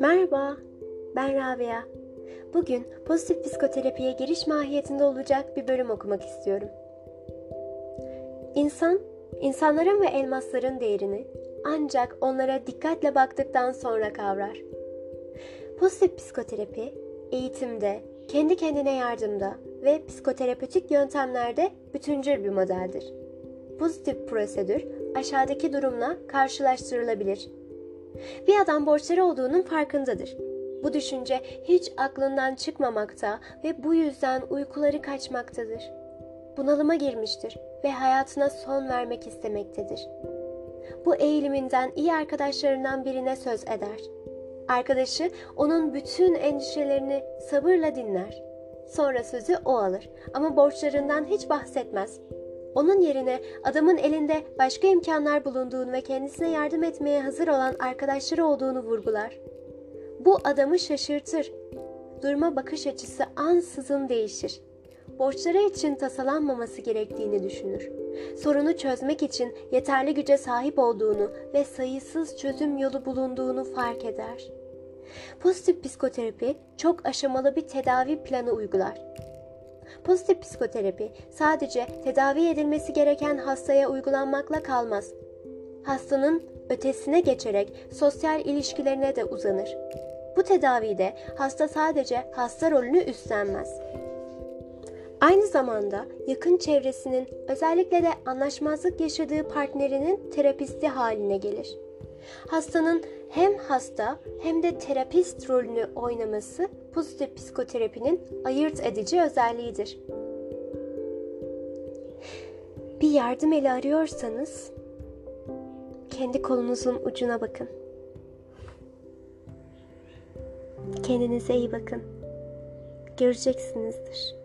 Merhaba, ben Rabia. Bugün pozitif psikoterapiye giriş mahiyetinde olacak bir bölüm okumak istiyorum. İnsan, insanların ve elmasların değerini ancak onlara dikkatle baktıktan sonra kavrar. Pozitif psikoterapi, eğitimde, kendi kendine yardımda ve psikoterapötik yöntemlerde bütüncül bir modeldir. Pozitif prosedür aşağıdaki durumla karşılaştırılabilir. Bir adam borçları olduğunun farkındadır. Bu düşünce hiç aklından çıkmamakta ve bu yüzden uykuları kaçmaktadır. Bunalıma girmiştir ve hayatına son vermek istemektedir. Bu eğiliminden iyi arkadaşlarından birine söz eder. Arkadaşı onun bütün endişelerini sabırla dinler. Sonra sözü o alır ama borçlarından hiç bahsetmez. Onun yerine adamın elinde başka imkanlar bulunduğunu ve kendisine yardım etmeye hazır olan arkadaşları olduğunu vurgular. Bu adamı şaşırtır. Duruma bakış açısı ansızın değişir. Borçları için tasalanmaması gerektiğini düşünür. Sorunu çözmek için yeterli güce sahip olduğunu ve sayısız çözüm yolu bulunduğunu fark eder. Pozitif psikoterapi çok aşamalı bir tedavi planı uygular. Pozitif psikoterapi sadece tedavi edilmesi gereken hastaya uygulanmakla kalmaz. Hastanın ötesine geçerek sosyal ilişkilerine de uzanır. Bu tedavide hasta sadece hasta rolünü üstlenmez. Aynı zamanda yakın çevresinin özellikle de anlaşmazlık yaşadığı partnerinin terapisti haline gelir. Hastanın hem hasta hem de terapist rolünü oynaması pozitif psikoterapinin ayırt edici özelliğidir. Bir yardım eli arıyorsanız kendi kolunuzun ucuna bakın. Kendinize iyi bakın. Göreceksinizdir.